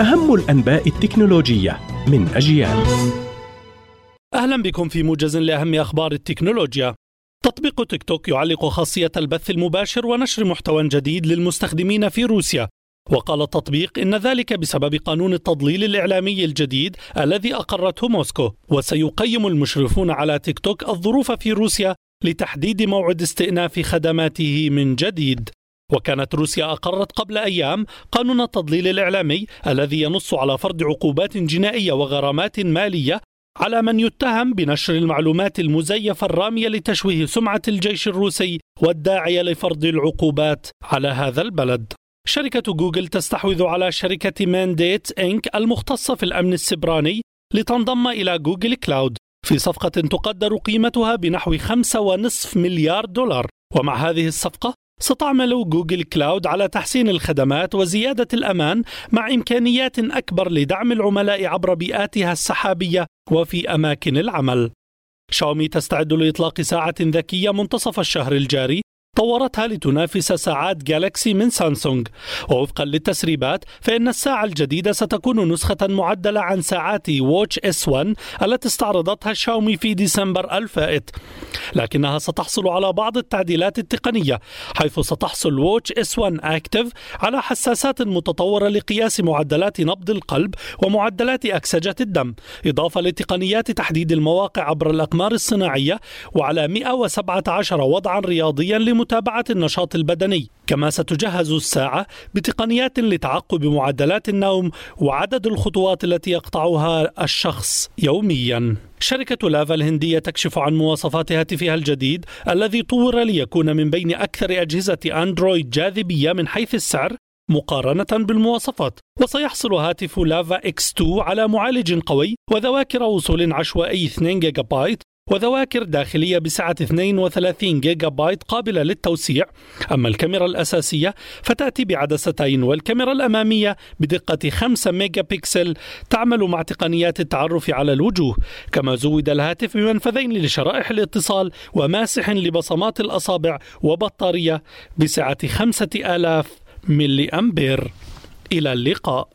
أهم الأنباء التكنولوجية من أجيال. أهلا بكم في موجز لأهم أخبار التكنولوجيا. تطبيق تيك توك يعلق خاصية البث المباشر ونشر محتوى جديد للمستخدمين في روسيا. وقال التطبيق إن ذلك بسبب قانون التضليل الإعلامي الجديد الذي أقرته موسكو. وسيقيم المشرفون على تيك توك الظروف في روسيا لتحديد موعد استئناف خدماته من جديد. وكانت روسيا أقرت قبل أيام قانون التضليل الإعلامي الذي ينص على فرض عقوبات جنائية وغرامات مالية على من يتهم بنشر المعلومات المزيفة الرامية لتشويه سمعة الجيش الروسي والداعية لفرض العقوبات على هذا البلد. شركة جوجل تستحوذ على شركة مانديانت المختصة في الأمن السبراني لتنضم إلى جوجل كلاود في صفقة تقدر قيمتها بنحو 5.5 مليار دولار ومع هذه الصفقة ستعمل جوجل كلاود على تحسين الخدمات وزيادة الأمان مع إمكانيات أكبر لدعم العملاء عبر بيئاتها السحابية وفي أماكن العمل. شاومي تستعد لإطلاق ساعة ذكية منتصف الشهر الجاري طورتها لتنافس ساعات جالكسي من سامسونج. ووفقا للتسريبات فإن الساعة الجديدة ستكون نسخة معدلة عن ساعات Watch S1 التي استعرضتها شاومي في ديسمبر الفائت. لكنها ستحصل على بعض التعديلات التقنية حيث ستحصل Watch S1 Active على حساسات متطورة لقياس معدلات نبض القلب ومعدلات أكسجة الدم إضافة لتقنيات تحديد المواقع عبر الأقمار الصناعية وعلى 117 وضعا رياضيا لمتابعة متابعة النشاط البدني كما ستجهز الساعة بتقنيات لتعقب معدلات النوم وعدد الخطوات التي يقطعها الشخص يوميا. شركة لافا الهندية تكشف عن مواصفات هاتفها الجديد الذي طور ليكون من بين أكثر أجهزة أندرويد جاذبية من حيث السعر مقارنة بالمواصفات. وسيحصل هاتف لافا إكس 2 على معالج قوي وذواكر وصول عشوائي 2 جيجا بايت وذواكر داخلية بسعة 32 جيجا بايت قابلة للتوسيع. أما الكاميرا الأساسية فتأتي بعدستين والكاميرا الأمامية بدقة 5 ميجا بكسل تعمل مع تقنيات التعرف على الوجوه. كما زود الهاتف بمنفذين لشرائح الاتصال وماسح لبصمات الأصابع وبطارية بسعة 5000 ملي أمبير. إلى اللقاء.